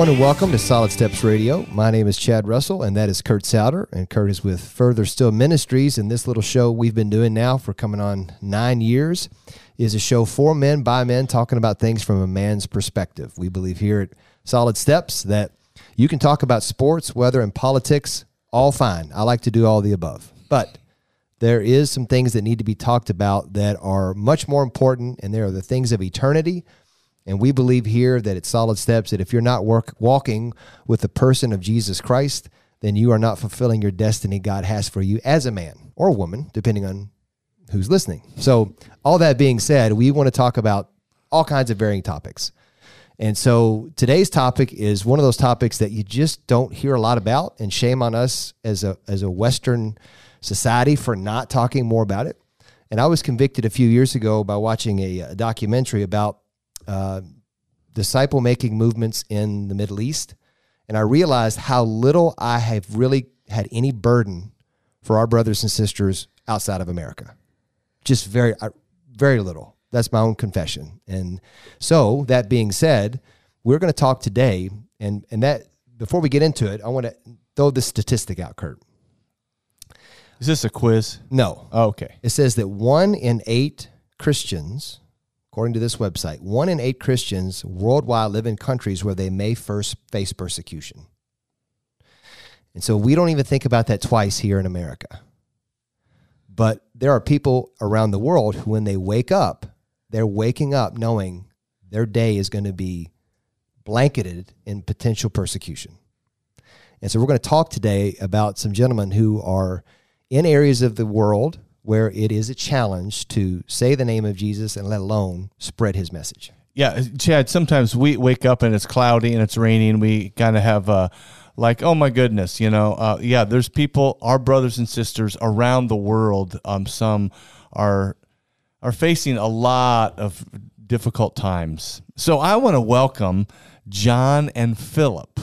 everyone, and welcome to Solid Steps Radio. My name is Chad Russell, and that is Kurt Souter. And Kurt is with Further Still Ministries. And this little show we've been doing now for coming on nine years is a show for men by men, talking about things from a man's perspective. We believe here at Solid Steps that you can talk about sports, weather, and politics, all fine. I like to do all the above. But there is some things that need to be talked about that are much more important, and they are the things of eternity and we believe here that it's solid steps that if you're not work, walking with the person of Jesus Christ, then you are not fulfilling your destiny God has for you as a man or woman, depending on who's listening. So, all that being said, we want to talk about all kinds of varying topics. And so today's topic is one of those topics that you just don't hear a lot about, and shame on us as a as a Western society for not talking more about it. And I was convicted a few years ago by watching a, a documentary about uh, disciple making movements in the Middle East. And I realized how little I have really had any burden for our brothers and sisters outside of America. Just very, very little. That's my own confession. And so, that being said, we're going to talk today. And, and that, before we get into it, I want to throw this statistic out, Kurt. Is this a quiz? No. Oh, okay. It says that one in eight Christians According to this website, one in eight Christians worldwide live in countries where they may first face persecution. And so we don't even think about that twice here in America. But there are people around the world who, when they wake up, they're waking up knowing their day is going to be blanketed in potential persecution. And so we're going to talk today about some gentlemen who are in areas of the world where it is a challenge to say the name of Jesus and let alone spread his message. Yeah, Chad, sometimes we wake up and it's cloudy and it's raining. We kind of have uh, like, oh my goodness, you know, uh, yeah, there's people, our brothers and sisters around the world. Um, some are are facing a lot of difficult times. So I want to welcome John and Philip,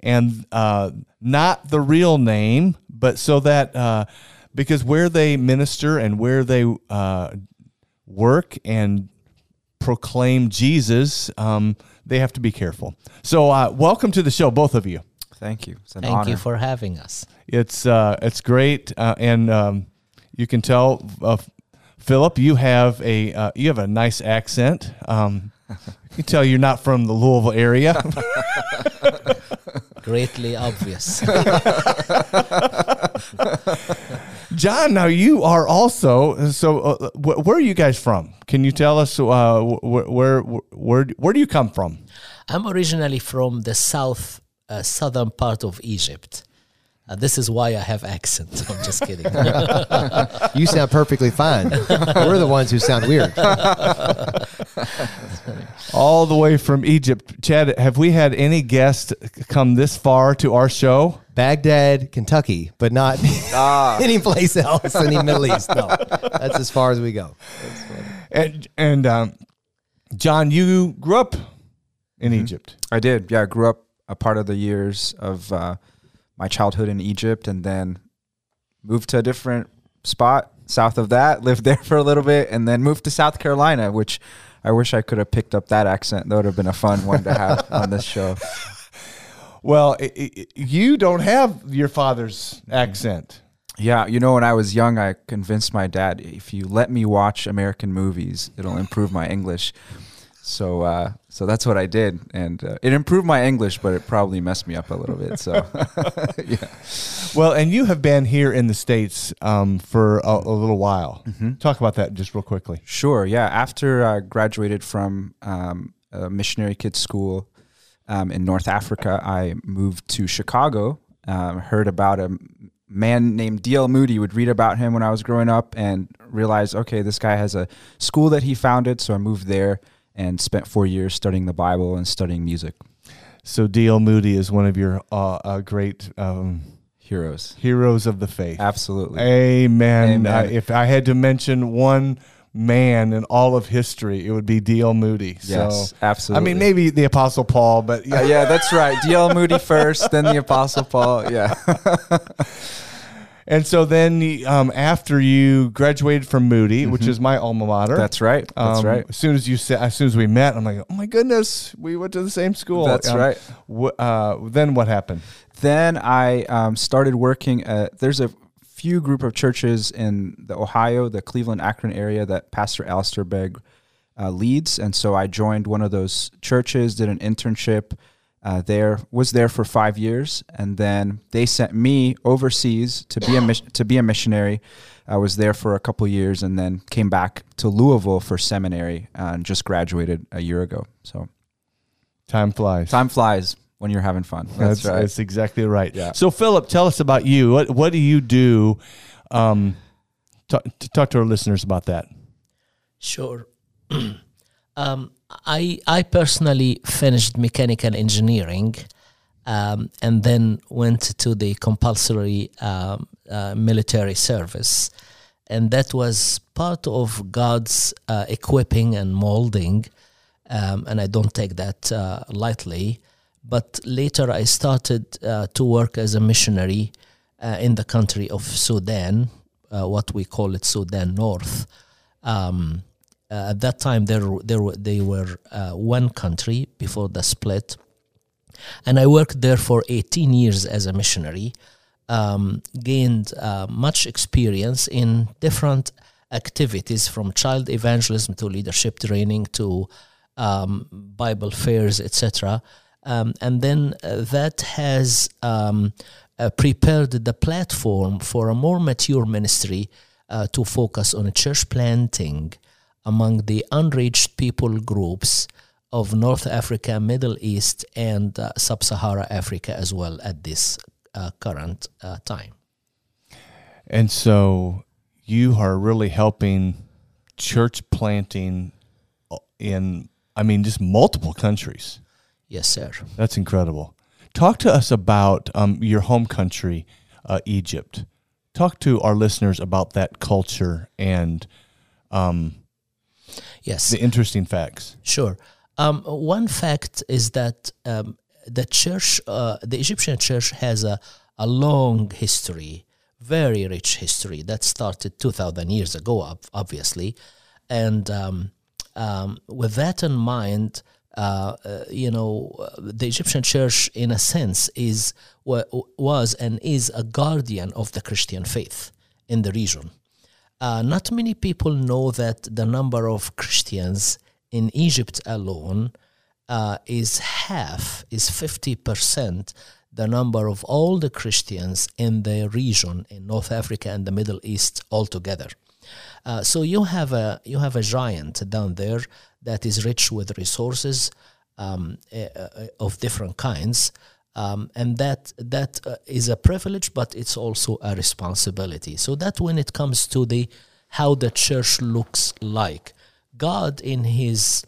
and uh, not the real name, but so that uh, because where they minister and where they uh, work and proclaim Jesus, um, they have to be careful. So, uh, welcome to the show, both of you. Thank you. Thank honor. you for having us. It's uh, it's great, uh, and um, you can tell, uh, Philip, you have a uh, you have a nice accent. Um, you can tell you're not from the Louisville area. Greatly obvious. John, now you are also so. Uh, where are you guys from? Can you tell us uh, where, where where where do you come from? I'm originally from the south uh, southern part of Egypt. Uh, this is why I have accent. I'm just kidding. you sound perfectly fine. We're the ones who sound weird. All the way from Egypt. Chad, have we had any guests come this far to our show? Baghdad, Kentucky, but not ah. any place else in the Middle East. No, that's as far as we go. And and um, John, you grew up in mm-hmm. Egypt. I did. Yeah, I grew up a part of the years of uh, my childhood in Egypt and then moved to a different spot south of that, lived there for a little bit, and then moved to South Carolina, which I wish I could have picked up that accent. That would have been a fun one to have on this show. Well, it, it, you don't have your father's accent. Yeah, you know, when I was young, I convinced my dad if you let me watch American movies, it'll improve my English. So, uh, so that's what I did, and uh, it improved my English, but it probably messed me up a little bit. So, yeah. Well, and you have been here in the states um, for a, a, little while. Mm-hmm. Talk about that just real quickly. Sure. Yeah. After I graduated from um, a missionary kids school um, in North Africa, I moved to Chicago. Um, heard about a man named D.L. Moody. Would read about him when I was growing up, and realized, okay, this guy has a school that he founded. So I moved there and spent four years studying the Bible and studying music. So D.L. Moody is one of your uh, uh, great um, heroes, heroes of the faith. Absolutely, Amen. Amen. if I had to mention one man in all of history, it would be D.L. Moody. Yes, so, absolutely. I mean, maybe the Apostle Paul, but yeah, uh, yeah that's right. D.L. Moody first, then the Apostle Paul. Yeah. And so then, um, after you graduated from Moody, which is my alma mater, Mm-hmm. That's right. That's um, right. As soon as you said, as soon as we met, I'm like, oh my goodness, we went to the same school. That's Um, right. wh- uh, then what happened? Then I um, started working at, there's a few group of churches in the Ohio, the Cleveland, Akron area that Pastor Alistair Begg uh, leads. And so I joined one of those churches, did an internship uh, there, was there for five years. And then they sent me overseas to be a, mis- to be a missionary. I was there for a couple years and then came back to Louisville for seminary uh, and just graduated a year ago. So Time flies. time flies when you're having fun. That's, That's, right. that's exactly right. Yeah. So, Philip, tell us about you. What What do you do? Um, talk, to talk to our listeners about that. Sure. um, I I personally finished mechanical engineering, um, and then went to the compulsory um, uh, military service, and that was part of God's uh, equipping and molding, um, and I don't take that uh, lightly. But later, I started uh, to work as a missionary uh, in the country of Sudan, uh, what we call it Sudan North. Um, at that time, there there they were one country before the split, and I worked there for 18 years as a missionary. Um, gained uh, much experience in different activities, from child evangelism to leadership training to um, Bible fairs, etc. Um, and then uh, that has um, uh, prepared the platform for a more mature ministry uh, to focus on church planting among the unreached people groups of North Africa, Middle East, and uh, Sub Sahara Africa as well at this uh, current uh, time. And so, you are really helping church planting in, I mean, just multiple countries. Yes, sir. That's incredible. Talk to us about um, your home country, uh, Egypt. Talk to our listeners about that culture and um, Yes. the interesting facts. Sure. Um, one fact is that um, the church, uh, the Egyptian church, has a, a long history, very rich history that started 2,000 years ago, ob- obviously. And um, um, with that in mind, uh, uh, you know, uh, the Egyptian church, in a sense, is wa- was and is a guardian of the Christian faith in the region. Uh, not many people know that the number of Christians in Egypt alone uh, is half, is 50% the number of all the Christians in the region in North Africa and the Middle East altogether. Uh, so you have a you have a giant down there that is rich with resources um, uh, uh, of different kinds, um, and that that uh, is a privilege, but it's also a responsibility. So that when it comes to the how the church looks like, God in His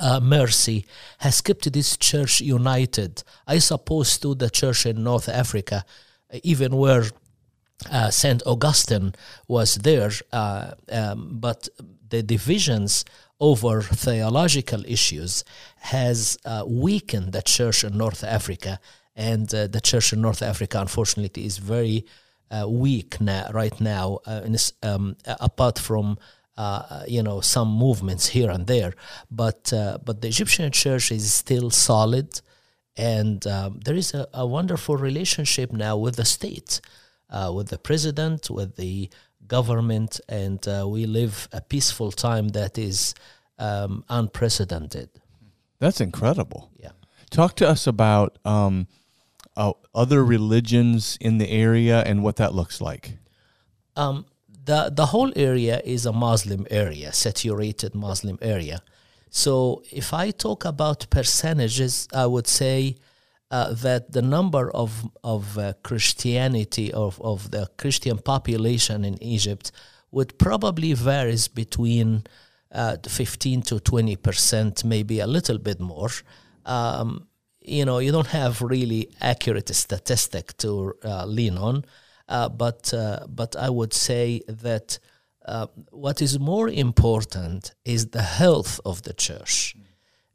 uh, mercy has kept this church united. I suppose to the church in North Africa, even where uh, Saint Augustine was there, uh, um, but the divisions over theological issues has uh, weakened the church in North Africa, and uh, the church in North Africa, unfortunately, is very uh, weak now, right now. Uh, um, apart from you know some movements here and there, but but the Egyptian church is still solid, and um, there is a, a wonderful relationship now with the state with the president, with the government, and uh, we live a peaceful time that is um, unprecedented. That's incredible. Yeah. Talk to us about um, uh, other religions in the area and what that looks like. Um, the the whole area is a Muslim area, saturated Muslim area. So if I talk about percentages, I would say uh, that the number of of uh, Christianity of of the Christian population in Egypt would probably varies between uh, 15 to 20 percent, maybe a little bit more. Um, you know, you don't have really accurate statistic to uh, lean on, uh, but but I would say that what is more important is the health of the church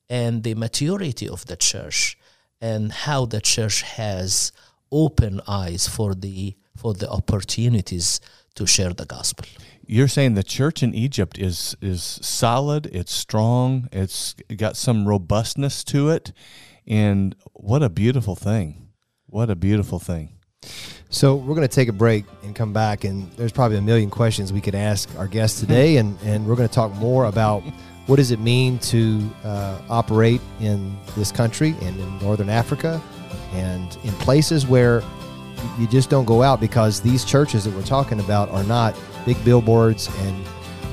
and the maturity of the church and how the church has open eyes for the for the opportunities to share the gospel. You're saying the church in Egypt is is solid, it's strong, it's got some robustness to it, and what a beautiful thing. What a beautiful thing. So we're going to take a break and come back, and there's probably a million questions we could ask our guests today, and, and we're going to talk more about what does it mean to uh, operate in this country and in Northern Africa, and in places where you just don't go out because these churches that we're talking about are not big billboards and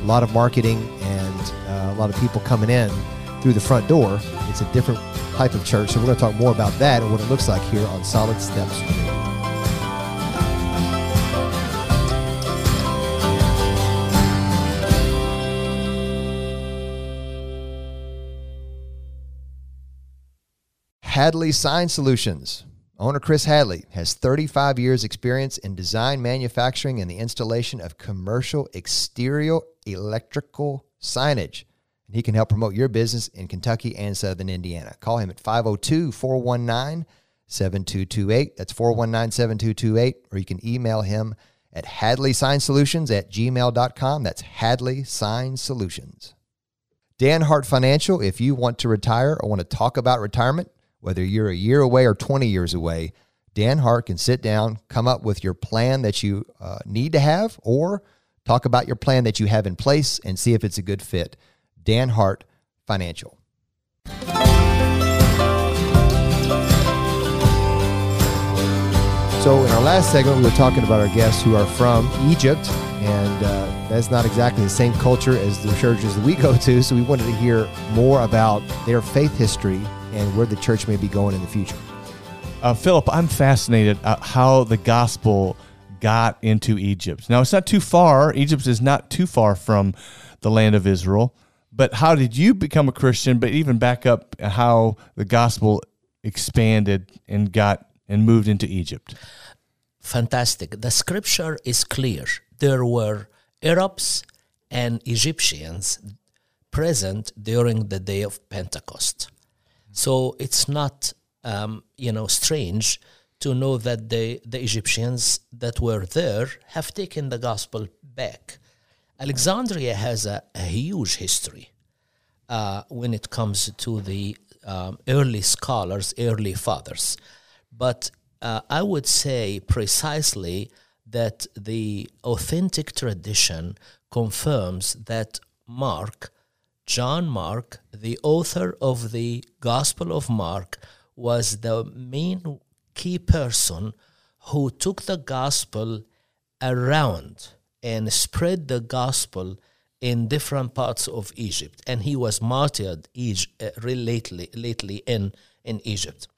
a lot of marketing and uh, a lot of people coming in through the front door. It's a different type of church. So we're going to talk more about that and what it looks like here on Solid Steps. Hadley Sign Solutions. Owner Chris Hadley has 35 years experience in design, manufacturing, and the installation of commercial exterior electrical signage. And he can help promote your business in Kentucky and Southern Indiana. Call him at 502 419 7228. That's 419 7228. Or you can email him at Hadley Sign Solutions at gmail.com. That's Hadley Sign Solutions. Dan Hart Financial, if you want to retire or want to talk about retirement, whether you're a year away or 20 years away, Dan Hart can sit down, come up with your plan that you uh, need to have, or talk about your plan that you have in place and see if it's a good fit. Dan Hart Financial. So, in our last segment, we were talking about our guests who are from Egypt, and uh, that's not exactly the same culture as the churches that we go to. So, we wanted to hear more about their faith history and where the church may be going in the future. Uh, Philip, I'm fascinated uh, how the gospel got into Egypt. Now, it's not too far. Egypt is not too far from the land of Israel. But how did you become a Christian? But even back up how the gospel expanded and got and moved into Egypt. Fantastic. The scripture is clear. There were Arabs and Egyptians present during the day of Pentecost. So it's not, um, you know, strange to know that the, the Egyptians that were there have taken the gospel back. Alexandria has a, a huge history uh, when it comes to the um, early scholars, early fathers. But uh, I would say precisely that the authentic tradition confirms that Mark John Mark, the author of the Gospel of Mark, was the main key person who took the gospel around and spread the gospel in different parts of Egypt. And he was martyred uh, lately, lately in, in Egypt.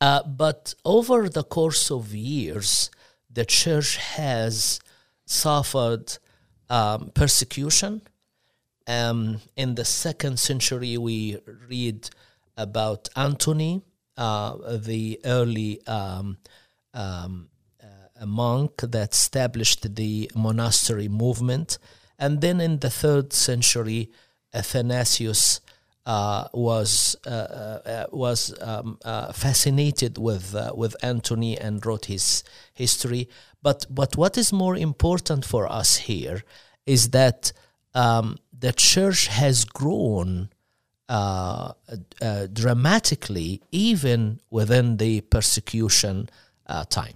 Uh, but over the course of years, the church has suffered um, persecution um, in the second century, we read about Antony, uh, the early um, um, uh, monk that established the monastery movement. And then in the third century, Athanasius uh, was uh, uh, was um, fascinated with with Antony and wrote his history. But but what is more important for us here is that um, the church has grown uh, uh, dramatically, even within the persecution uh, time.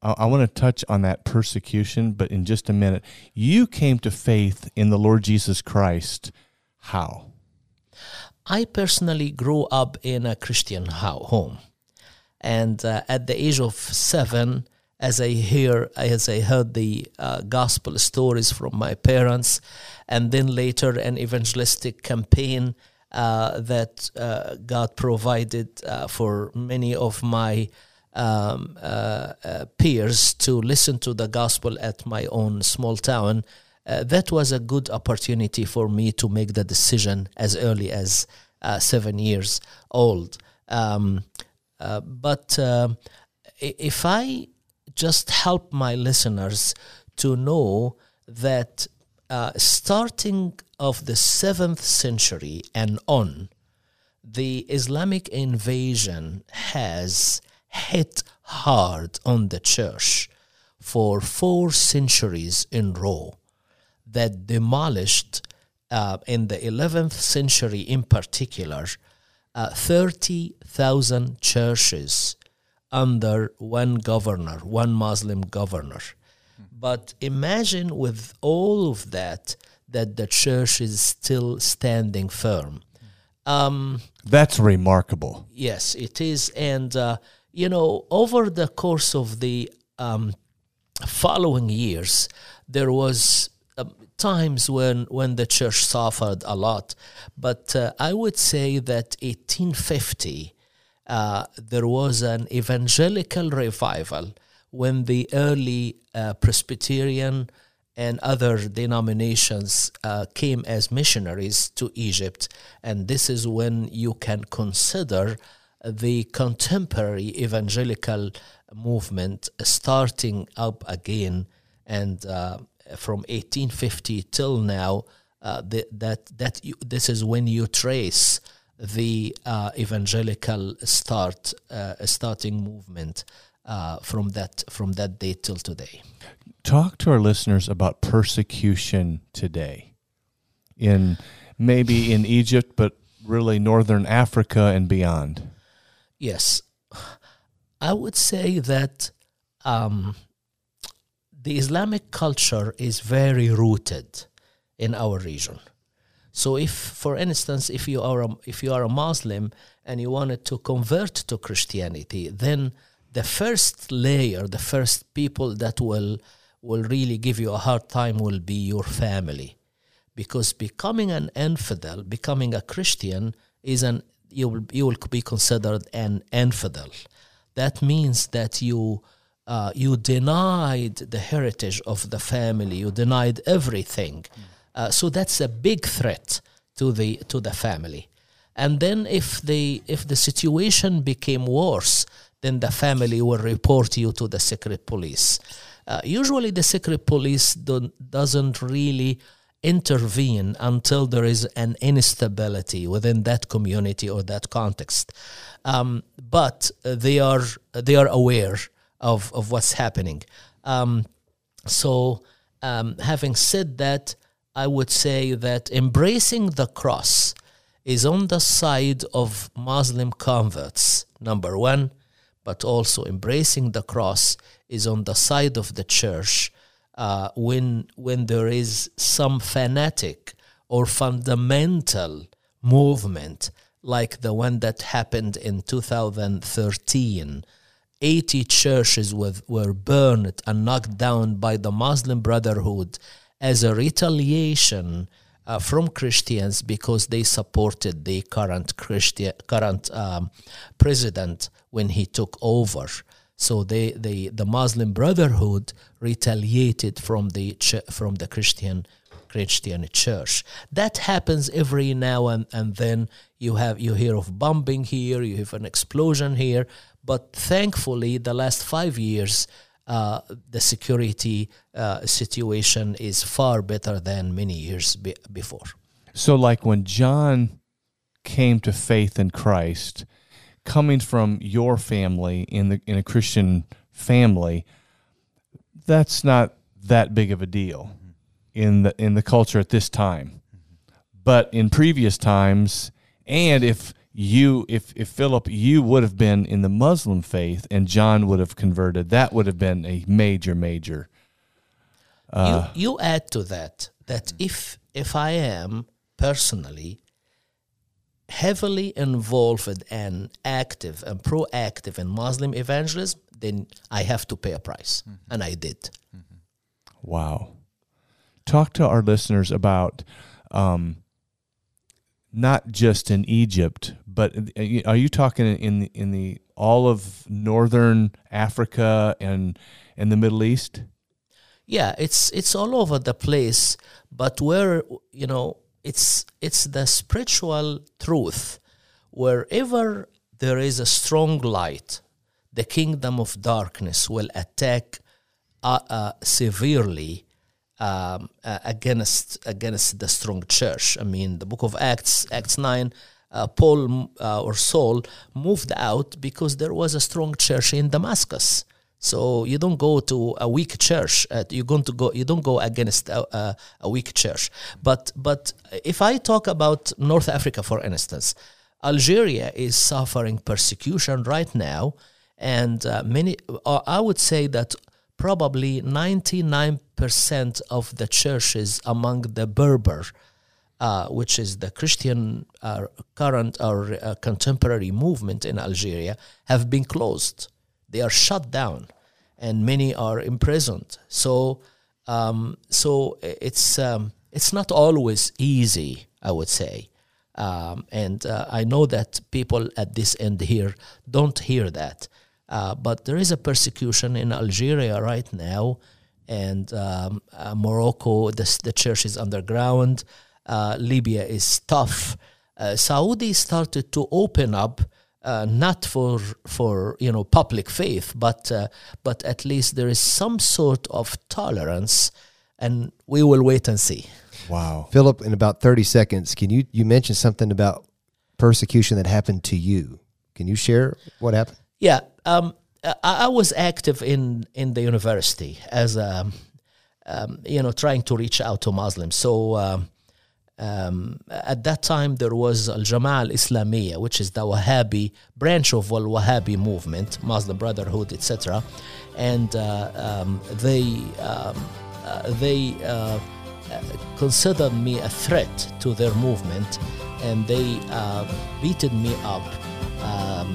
I want to touch on that persecution, but in just a minute. You came to faith in the Lord Jesus Christ. How? I personally grew up in a Christian home. And uh, at the age of seven, as I hear, as I heard the uh, gospel stories from my parents, and then later an evangelistic campaign uh, that uh, God provided uh, for many of my um, uh, uh, peers to listen to the gospel at my own small town. that was a good opportunity for me to make the decision as early as seven years old. Um, but if I just help my listeners to know that uh, starting of the seventh century and on, the Islamic invasion has hit hard on the church for four centuries in row that demolished uh, in the 11th century in particular uh, 30,000 churches under one governor, one Muslim governor. But imagine with all of that, that the church is still standing firm. Um, That's remarkable. Yes, it is. And, uh, you know, over the course of the um, following years, there was uh, times when, when the church suffered a lot. But uh, I would say that 1850, uh, there was an evangelical revival when the early uh, Presbyterian and other denominations uh, came as missionaries to Egypt. And this is when you can consider the contemporary evangelical movement starting up again. And uh, from 1850 till now, uh, the, that, that you, this is when you trace the uh, evangelical start uh, starting movement uh, from that from that date till today. Talk to our listeners about persecution today, in maybe in Egypt, but really northern Africa and beyond. Yes, I would say that um, the Islamic culture is very rooted in our region. So, if, for instance, if you are a, if you are a Muslim and you wanted to convert to Christianity, then the first layer, the first people that will will really give you a hard time will be your family, because becoming an infidel, becoming a Christian, is an you will you will be considered an infidel. That means that you uh, you denied the heritage of the family. You denied everything. Uh, so that's a big threat to the to the family. And then if the if the situation became worse, then the family will report you to the secret police. Uh, usually, the secret police doesn't really intervene until there is an instability within that community or that context. Um, but they are they are aware of, of what's happening. Um, so, um, having said that, I would say that embracing the cross is on the side of Muslim converts, number one, but also embracing the cross is on the side of the church uh, when, when there is some fanatic or fundamental movement like the one that happened in 2013. 80 churches were, were burned and knocked down by the Muslim Brotherhood as a retaliation uh, from Christians because they supported the current current um, president when he took over. So they, they the Muslim Brotherhood retaliated from the ch- from the Christian Christian church. That happens every now and, and then. You have you hear of bombing here, you have an explosion here, but thankfully the last five years uh, the security uh, situation is far better than many years be- before. So, like when John came to faith in Christ, coming from your family in the in a Christian family, that's not that big of a deal in the in the culture at this time. But in previous times, and if you if if Philip you would have been in the Muslim faith and John would have converted, that would have been a major major. Uh, you you add to that that if if I am personally heavily involved and active and proactive in Muslim evangelism, then I have to pay a price, mm-hmm. and I did. Mm-hmm. Wow. Talk to our listeners about um, not just in Egypt, but uh, are you talking in in the all of northern Africa and and the Middle East? Yeah, it's it's all over the place, but where you know it's it's the spiritual truth. Wherever there is a strong light, the kingdom of darkness will attack uh, uh, severely um, uh, against against the strong church. I mean, the book of Acts, Acts nine, uh, Paul uh, or Saul moved out because there was a strong church in Damascus. So you don't go to a weak church. Uh, you're going to go. You don't go against a, a, a, weak church. But but if I talk about North Africa, for instance, Algeria is suffering persecution right now, and uh, many. Uh, I would say that probably 99% of the churches among the Berber, uh, which is the Christian uh, current or uh, contemporary movement in Algeria, have been closed they are shut down, and many are imprisoned. So, um, so it's um, it's not always easy, I would say. Um, and uh, I know that people at this end here don't hear that. Uh, but there is a persecution in Algeria right now, and um, uh, Morocco, the, the church is underground. Uh, Libya is tough. Uh, Saudi started to open up uh, not for for you know public faith, but uh, but at least there is some sort of tolerance, and we will wait and see. Wow, Philip, in about thirty seconds, can you you mentioned something about persecution that happened to you? Can you share what happened? Yeah, um, I, I, was active in in the university as a um, you know trying to reach out to Muslims. So. Um, um, at that time, there was Al Jama'ah Al Islamiyah, which is the Wahhabi branch of Al Wahhabi movement, Muslim Brotherhood, etc. And uh, um, they um, uh, they uh, considered me a threat to their movement, and they uh, beated me up. Um,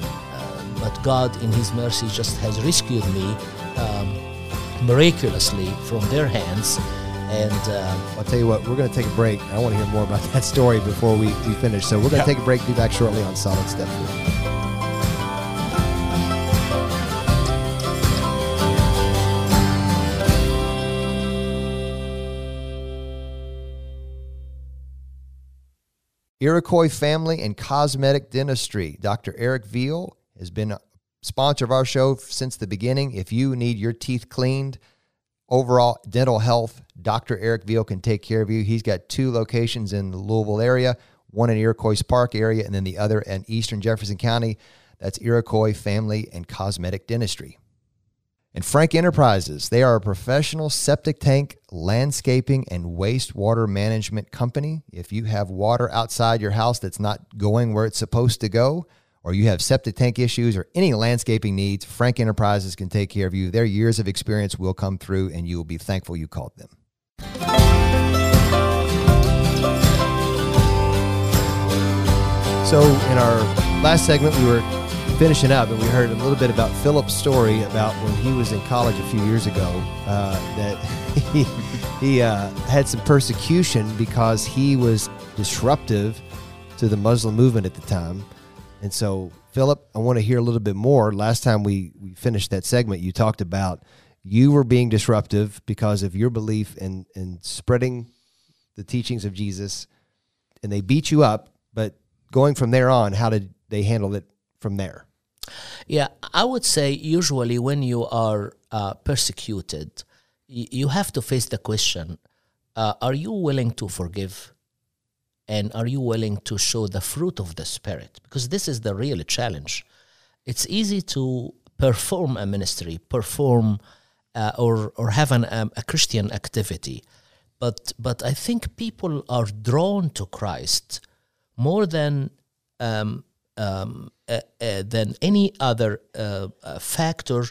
but God, in His mercy, just has rescued me um, miraculously from their hands and uh, I'll tell you what, we're going to take a break. I want to hear more about that story before we, we finish. So we're going to take a break. Be back shortly on Solid Step 4. Iroquois Family and Cosmetic Dentistry. Dr. Eric Veal has been a sponsor of our show since the beginning. If you need your teeth cleaned, overall dental health, Dr. Eric Veal can take care of you. He's got two locations in the Louisville area, one in Iroquois Park area, and then the other in Eastern Jefferson County. That's Iroquois Family and Cosmetic Dentistry. And Frank Enterprises, they are a professional septic tank, landscaping, and wastewater management company. If you have water outside your house that's not going where it's supposed to go, or you have septic tank issues or any landscaping needs, Frank Enterprises can take care of you. Their years of experience will come through, and you will be thankful you called them. So, in our last segment, we were finishing up and we heard a little bit about Philip's story about when he was in college a few years ago uh, that he, he uh, had some persecution because he was disruptive to the Muslim movement at the time. And so, Philip, I want to hear a little bit more. Last time we, we finished that segment, you talked about you were being disruptive because of your belief in, in spreading the teachings of Jesus, and they beat you up. But going from there on, how did they handle it from there? Yeah, I would say usually when you are uh, persecuted, you have to face the question uh, Are you willing to forgive? And are you willing to show the fruit of the Spirit? Because this is the real challenge. It's easy to perform a ministry, perform uh, or, or have an, um, a Christian activity. But, but I think people are drawn to Christ more than, um, um, uh, uh, than any other uh, uh, factor,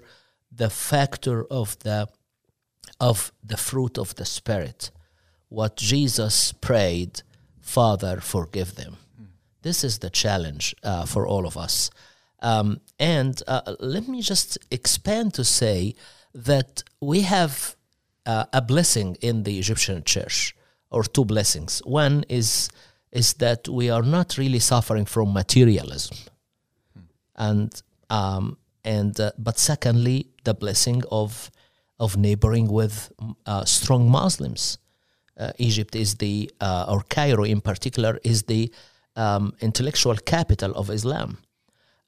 the factor of the, of the fruit of the Spirit. What Jesus prayed Father, forgive them. This is the challenge uh, for all of us. Um, and uh, let me just expand to say that we have uh, a blessing in the Egyptian church, or two blessings. One is is that we are not really suffering from materialism, and um, and uh, but secondly, the blessing of of neighboring with uh, strong Muslims Egypt is the, uh, or Cairo in particular, is the um, intellectual capital of Islam.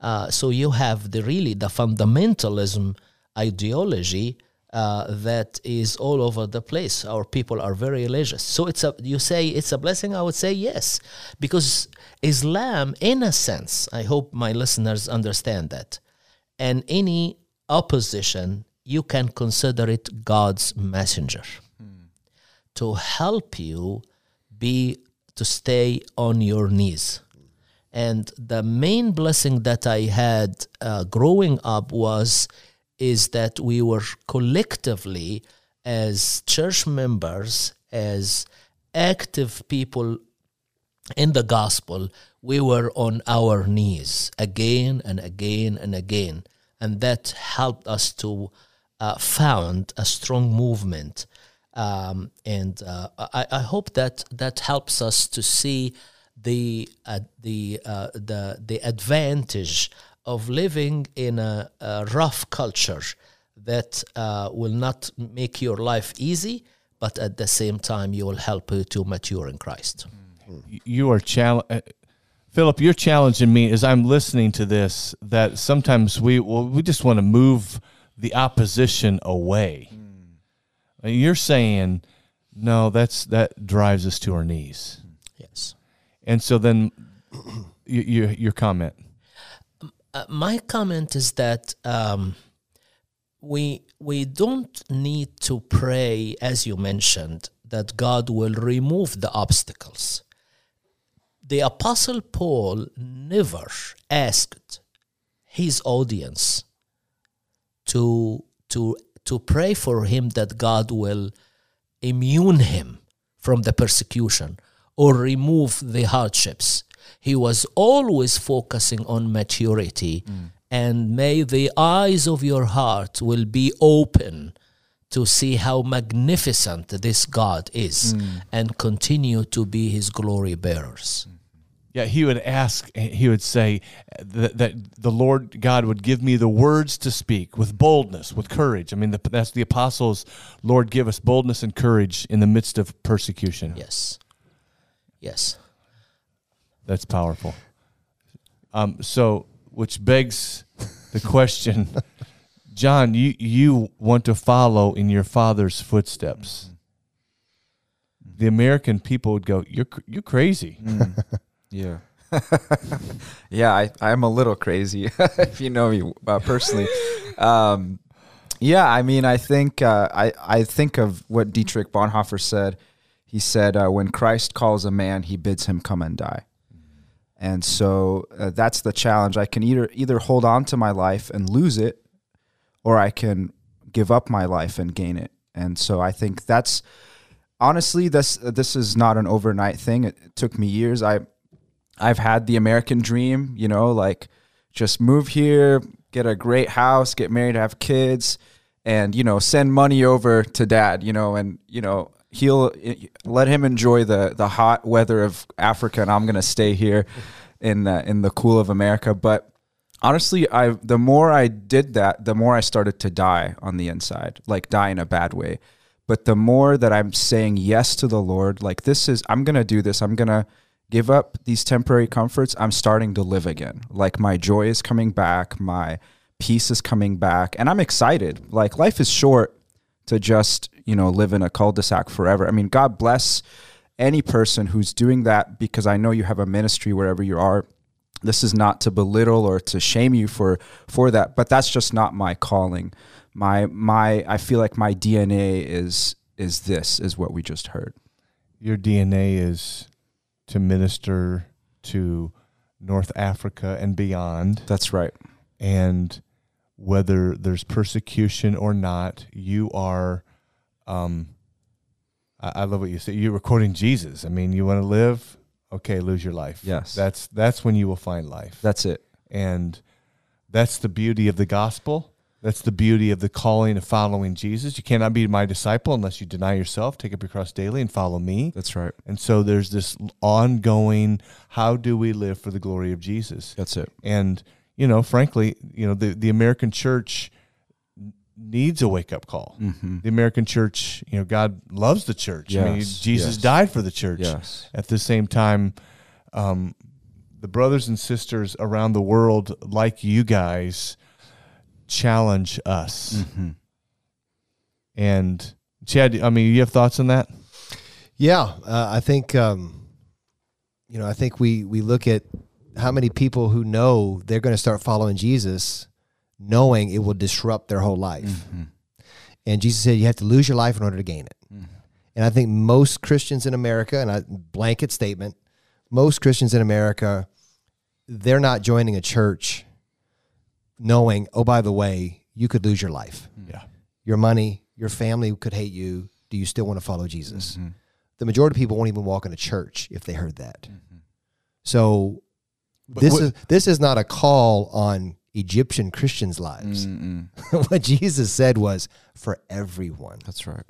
Uh, so you have the really the fundamentalism ideology uh, that is all over the place. Our people are very religious. So it's a you say it's a blessing. I would say yes, because Islam, in a sense, I hope my listeners understand that, and any opposition you can consider it God's messenger to help you be to stay on your knees. And the main blessing that I had uh, growing up was is that we were collectively as church members, as active people in the gospel, we were on our knees again and again and again. And that helped us to uh, found a strong movement. Um, and uh, I, I, hope that that helps us to see the uh, the uh, the the advantage of living in a, a rough culture that uh, will not make your life easy, but at the same time you will help you to mature in Christ. You are challenge. Uh, Philip, you're challenging me as I'm listening to this. That sometimes we well, we just want to move the opposition away. You're saying, no, that's that drives us to our knees. Yes. And so then, you, you, your comment. Uh, my comment is that um, we we don't need to pray, as you mentioned, that God will remove the obstacles. The Apostle Paul never asked his audience to to to pray for him that God will immune him from the persecution or remove the hardships. He was always focusing on maturity mm. and may the eyes of your heart will be open to see how magnificent this God is mm. and continue to be his glory bearers. Mm. Yeah, he would ask, he would say that, that, the Lord God would give me the words to speak with boldness, with courage. I mean, the, that's the apostles, Lord, give us boldness and courage in the midst of persecution. Yes. Yes. That's powerful. Um, so, which begs the question John, you, you want to follow in your father's footsteps. The American people would go, You're, you're crazy. Mm. Yeah. yeah, I, I'm a little crazy if you know me uh, personally. Um, yeah, I mean, I think uh, I I think of what Dietrich Bonhoeffer said. He said, uh, "When Christ calls a man, he bids him come and die." And so uh, that's the challenge. I can either either hold on to my life and lose it, or I can give up my life and gain it. And so I think that's honestly this this is not an overnight thing. It, it took me years. I I've had the American dream, you know, like just move here, get a great house, get married, have kids, and you know, send money over to dad, you know, and you know, he'll eh, let him enjoy the the hot weather of Africa, and I'm gonna stay here in the, in the cool of America. But honestly, I the more I did that, the more I started to die on the inside, like die in a bad way. But the more that I'm saying yes to the Lord, like this is, I'm gonna do this. I'm gonna give up these temporary comforts, I'm starting to live again. Like my joy is coming back, my peace is coming back, and I'm excited. Like life is short to just, you know, live in a cul-de-sac forever. I mean, God bless any person who's doing that because I know you have a ministry wherever you are. This is not to belittle or to shame you for for that, but that's just not my calling. My my I feel like my DNA is is this is what we just heard. Your DNA is to minister to North Africa and beyond. That's right. And whether there's persecution or not, you are. Um, I, I love what you say. You're recording Jesus. I mean, you want to live? Okay, lose your life. Yes. That's that's when you will find life. That's it. And that's the beauty of the gospel. That's the beauty of the calling of following Jesus. You cannot be my disciple unless you deny yourself, take up your cross daily, and follow me. That's right. And so there's this ongoing how do we live for the glory of Jesus? That's it. And, you know, frankly, you know, the, the American church needs a wake up call. Mm-hmm. The American church, you know, God loves the church. Yes. I mean, Jesus yes. died for the church. Yes. At the same time, um, the brothers and sisters around the world, like you guys, challenge us. Mm-hmm. And Chad, I mean, you have thoughts on that? Yeah, uh, I think um, you know. I think we we look at how many people who know they're going to start following Jesus, knowing it will disrupt their whole life. Mm-hmm. And Jesus said you have to lose your life in order to gain it. And I think most Christians in America, and I blanket statement, most Christians in America, they're not joining a church knowing, oh, by the way, you could lose your life. Mm-hmm. Yeah. Your money, your family could hate you. Do you still want to follow Jesus? Mm-hmm. The majority of people won't even walk into church if they heard that. Mm-hmm. So this what- is this is not a call on Egyptian Christians' lives. What Jesus said was for everyone. That's right.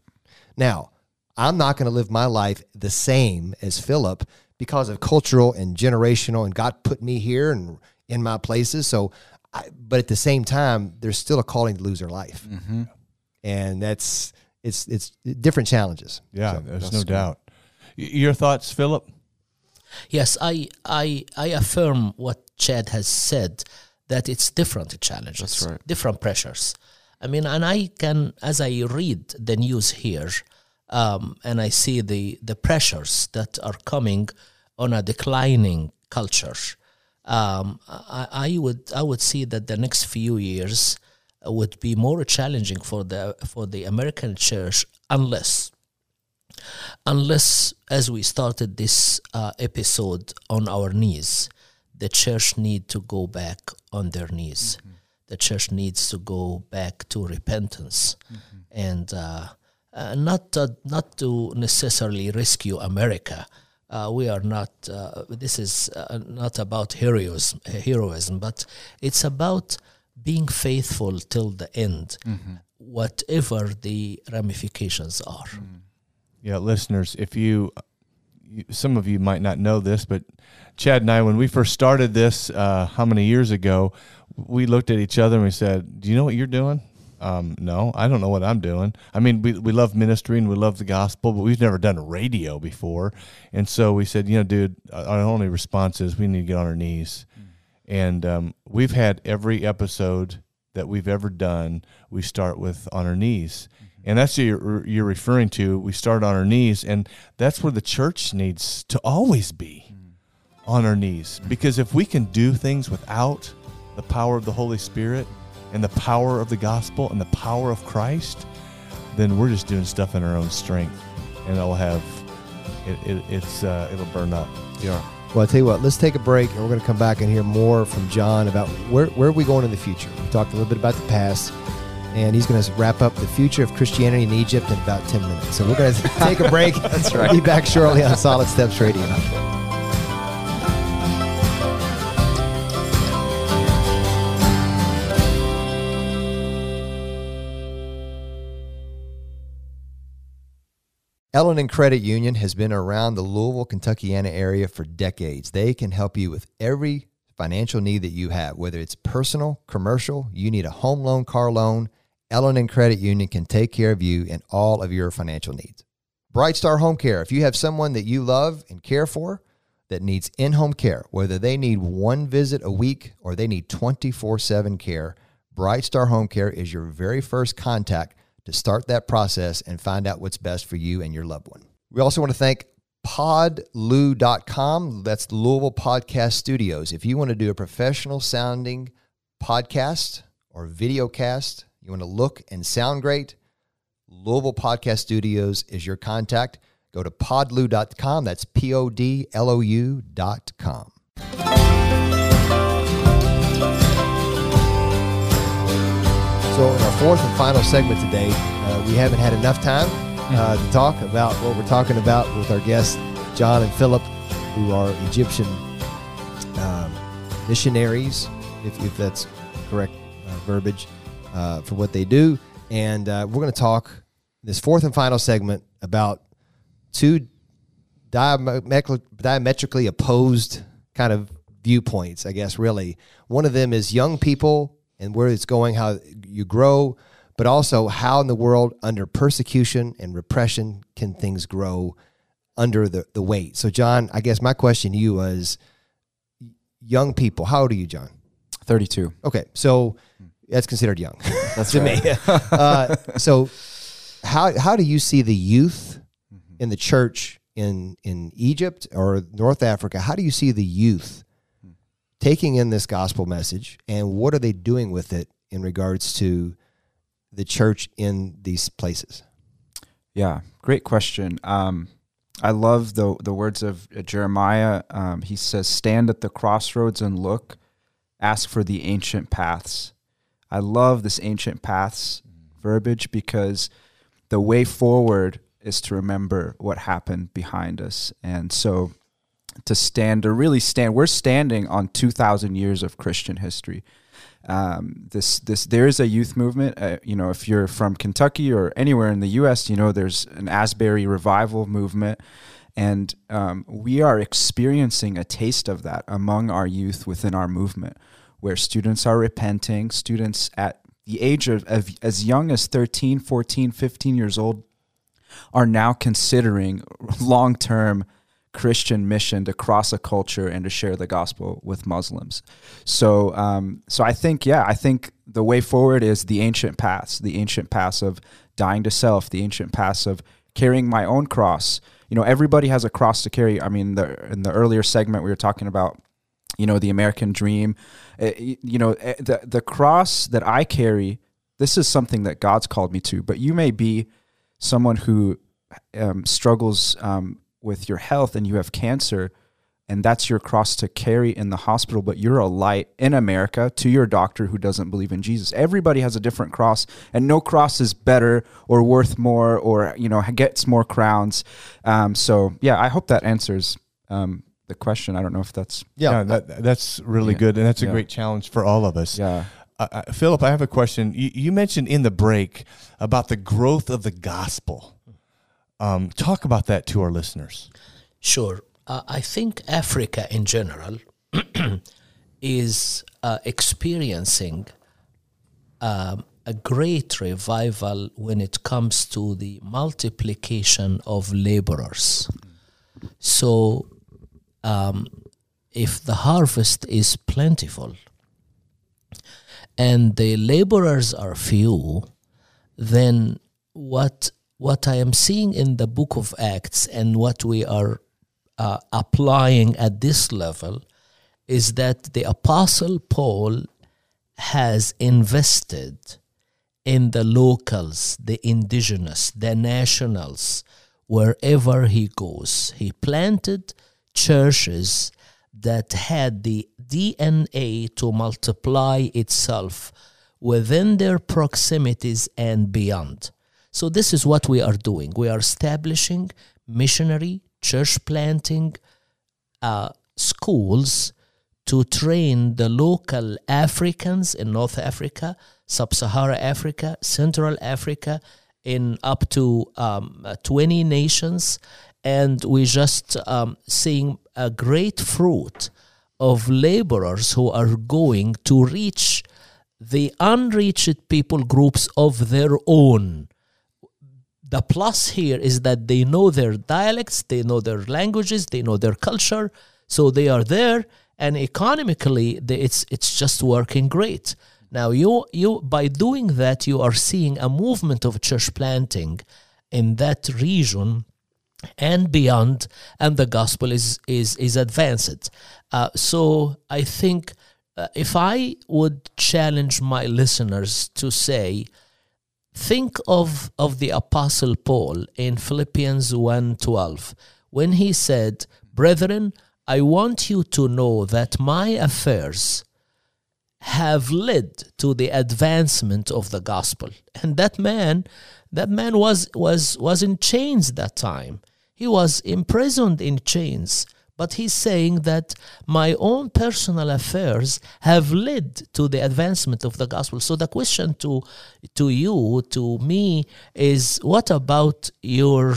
Now, I'm not going to live my life the same as Phillip because of cultural and generational, and God put me here and in my places. So, I, but at the same time, there's still a calling to lose our life, Mm-hmm. and that's it's it's different challenges. Yeah, So, there's no good. doubt. Y- Your thoughts, Phillip? Yes, I, I, I affirm what Chad has said that it's different challenges, That's right. different pressures. I mean, and I can, as I read the news here, um, and I see the the pressures that are coming on a declining culture, um, I, I would I would see that the next few years would be more challenging for the for the American church unless unless as we started this uh, episode on our knees the church need to go back on their knees. The church needs to go back to repentance. And uh, uh, not to, not to necessarily rescue america uh, we are not uh, this is uh, not about heroism heroism but it's about being faithful till the end whatever the ramifications are. Yeah, listeners, if you, you, some of you might not know this, but Chad and I, when we first started this, uh, how many years ago, we looked at each other and we said, "Do you know what you're doing?" Um, no, I don't know what I'm doing. I mean, we we love ministry and we love the gospel, but we've never done radio before, and so we said, you know, dude, our only response is we need to get on our knees, and um, we've had every episode that we've ever done. We start with on our knees. And that's what you're, you're referring to. We start on our knees, and that's where the church needs to always be on our knees. Because if we can do things without the power of the Holy Spirit and the power of the gospel and the power of Christ, then we're just doing stuff in our own strength, and it'll have it, it, it's uh, it'll burn up. Yeah. Well, I tell you what, let's take a break, and we're going to come back and hear more from John about where where are we going in the future. We talked a little bit about the past. And he's going to wrap up the future of Christianity in Egypt in about 10 minutes. So we're going to take a break. That's right. Be back shortly on Solid Steps Radio. L&N Credit Union has been around the Louisville, Kentuckiana area for decades. They can help you with every financial need that you have, whether it's personal, commercial, you need a home loan, car loan. L&N Credit Union can take care of you and all of your financial needs. Bright Star Home Care. If you have someone that you love and care for that needs in home care, whether they need one visit a week or they need 24 7 care, Bright Star Home Care is your very first contact to start that process and find out what's best for you and your loved one. We also want to thank podlou.com. That's Louisville Podcast Studios. If you want to do a professional sounding podcast or video cast, you want to look and sound great, Louisville Podcast Studios is your contact. Go to podlou.com. That's P O D L O U.com. So, in our fourth and final segment today, uh, we haven't had enough time uh, to talk about what we're talking about with our guests, John and Phillip, who are Egyptian um, missionaries, if, if that's correct uh, verbiage, uh, for what they do. And uh, we're going to talk this fourth and final segment about two diametrically opposed kind of viewpoints, I guess, really. One of them is young people and where it's going, how you grow, but also how in the world, under persecution and repression, can things grow under the, the weight? So, John, I guess my question to you was young people, how old are you, John? 32. Okay, so that's considered young That's to me. uh, so how how do you see the youth in the church in in Egypt or North Africa? How do you see the youth taking in this gospel message, and what are they doing with it in regards to the church in these places? Yeah, great question. Um, I love the the words of Jeremiah. Um, he says, "Stand at the crossroads and look, ask for the ancient paths." I love this ancient paths verbiage because the way forward is to remember what happened behind us, and so to stand to really stand. We're standing on two thousand years of Christian history um, this this there is a youth movement. Uh, you know, if you're from Kentucky or anywhere in the U.S., you know there's an Asbury revival movement, and um, we are experiencing a taste of that among our youth within our movement, where students are repenting. Students at the age of, of as young as 13, 14, 15 years old are now considering long term Christian mission to cross a culture and to share the gospel with Muslims. So, um, so I think, yeah, I think the way forward is the ancient paths, the ancient paths of dying to self, the ancient paths of carrying my own cross. You know, everybody has a cross to carry. I mean, the, in the earlier segment we were talking about, you know, the American dream. Uh, you know, uh, the the cross that I carry. This is something that God's called me to. But you may be someone who um, struggles um, with your health and you have cancer and that's your cross to carry in the hospital but you're a light in America to your doctor who doesn't believe in Jesus everybody has a different cross and no cross is better or worth more or you know gets more crowns um, so yeah I hope that answers um, the question I don't know if that's yeah, yeah that, that's really Yeah. good and that's a Yeah. great challenge for all of us yeah uh, uh, Phillip, I have a question. You, you mentioned in the break about the growth of the gospel. Um, talk about that to our listeners. Sure. Uh, I think Africa in general is uh, experiencing um, a great revival when it comes to the multiplication of laborers. So, um, if the harvest is plentiful and the laborers are few, then what what I am seeing in the book of Acts and what we are uh, applying at this level is that the apostle Paul has invested in the locals, the indigenous, the nationals, wherever he goes. He planted churches that had the DNA to multiply itself within their proximities and beyond. So, this is what we are doing. We are establishing missionary, church planting uh, schools to train the local Africans in North Africa, Sub Sahara Africa, Central Africa, in up to um, uh, 20 nations. And we're just um, seeing a great fruit of laborers who are going to reach the unreached people groups of their own the plus here is that they know their dialects, they know their languages, they know their culture, so they are there, and economically, they, it's it's just working great. Now, you you by doing that, you are seeing a movement of church planting in that region and beyond, and the gospel is is is advanced. Uh, so I think uh, if I would challenge my listeners to say think of of the apostle paul in philippians 1.12 when he said brethren i want you to know that my affairs have led to the advancement of the gospel. And that man that man was was was in chains that time. He was imprisoned in chains but he's saying that my own personal affairs have led to the advancement of the gospel. So the question to to you, to me, is what about your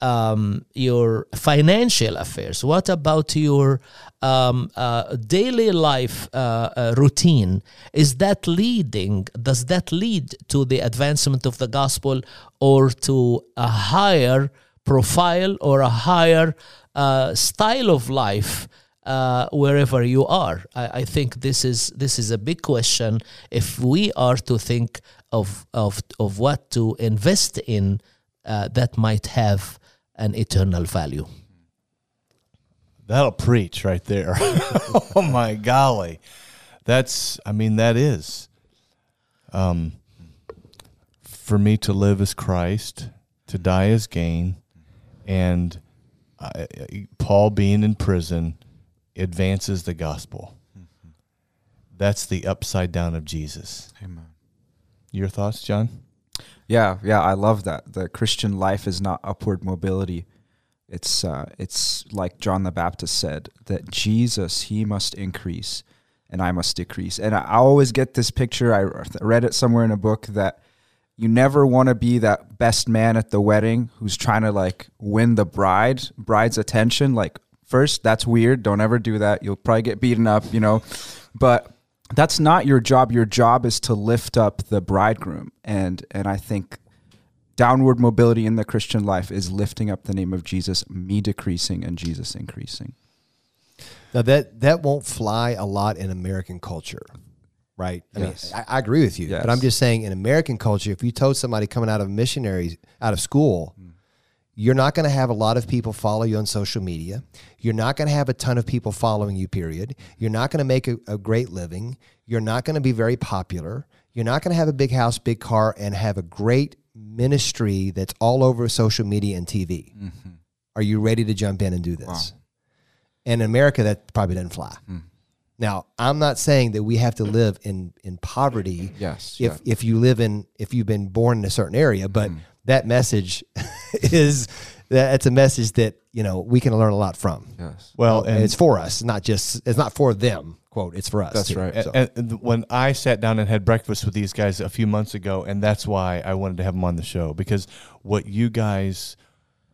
um, your financial affairs? What about your um, uh, daily life uh, uh, routine? Is that leading? Does that lead to the advancement of the gospel, or to a higher profile or a higher uh, style of life uh, wherever you are. I, I think this is this is a big question if we are to think of of of what to invest in uh, that might have an eternal value. That'll preach right there. oh my golly. That's I mean that is um for me to live as Christ, to die as gain and I, Paul being in prison advances the gospel. That's the upside down of Jesus. Amen. Your thoughts, John? Yeah, yeah, I love that. The Christian life is not upward mobility. It's uh, it's like John the Baptist said that Jesus he must increase and I must decrease. And I always get this picture. I read it somewhere in a book that you never want to be that best man at the wedding who's trying to like win the bride bride's attention. Like first, that's weird. Don't ever do that. You'll probably get beaten up, you know. But that's not your job. Your job is to lift up the bridegroom. And and I think downward mobility in the Christian life is lifting up the name of Jesus, me decreasing and Jesus increasing. Now that that won't fly a lot in American culture, right? I Yes. mean, I, I agree with you, Yes. but I'm just saying in American culture, if you told somebody coming out of missionaries out of school, you're not going to have a lot of people follow you on social media. You're not going to have a ton of people following you. Period. You're not going to make a, a great living. You're not going to be very popular. You're not going to have a big house, big car, and have a great ministry that's all over social media and TV. Mm-hmm. Are you ready to jump in and do this? And in America, that probably doesn't fly. Hmm. Now, I'm not saying that we have to live in in poverty. Yes, If yeah. if you live in if you've been born in a certain area, but mm. that message is that's a message that you know we can learn a lot from. Yes. Well, and, it's for us, not just it's not for them. Quote, it's for us. That's too. right. So- And, and when I sat down and had breakfast with these guys a few months ago, and that's why I wanted to have them on the show because what you guys,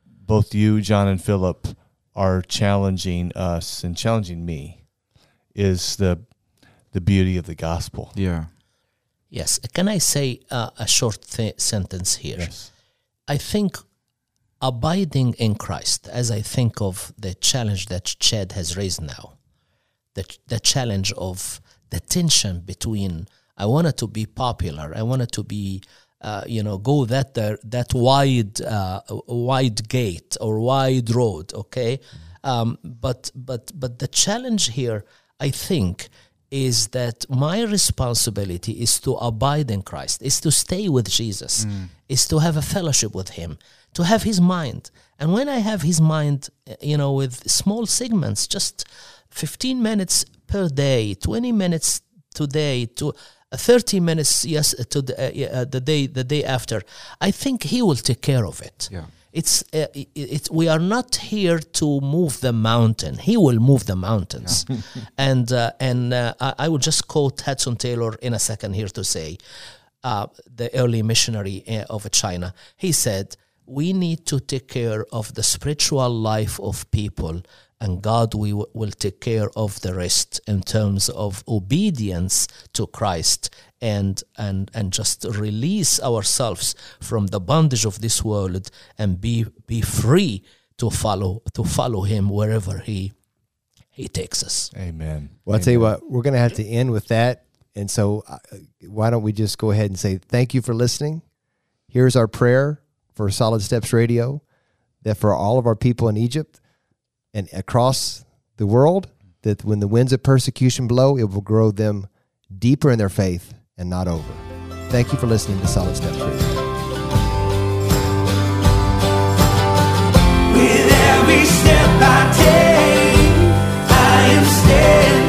both you, John, and Phillip, are challenging us and challenging me is the the beauty of the gospel. Yeah. Yes. Can I say uh, a short th- sentence here? Yes. I think abiding in Christ, as I think of the challenge that Chad has raised now, the, the challenge of the tension between I wanted to be popular, I wanted to be, uh, you know, go that there, that wide uh, wide gate or wide road, okay, um, but but but the challenge here, I think, is that my responsibility is to abide in Christ, is to stay with Jesus, is to have a fellowship with Him, to have His mind. And when I have His mind, uh, you know, with small segments, just 15 minutes per day, 20 minutes today, to uh, 30 minutes yes to the, uh, uh, the day the day after, I think He will take care of it. Yeah. It's uh, it, it's we are not here to move the mountain. He will move the mountains, and uh, and uh, I, I will just quote Hudson Taylor in a second here to say, uh, the early missionary uh, of China. He said, "We need to take care of the spiritual life of people, and God we w- will take care of the rest in terms of obedience to Christ." And, and and just release ourselves from the bondage of this world and be be free to follow to follow him wherever he he takes us. Amen. Well, I'll tell you what, we're going to have to end with that. And so, uh, why don't we just go ahead and say thank you for listening? Here's our prayer for Solid Steps Radio that for all of our people in Egypt and across the world that when the winds of persecution blow, it will grow them deeper in their faith and not over. Thank you for listening to Solid With every step I take, I am standing.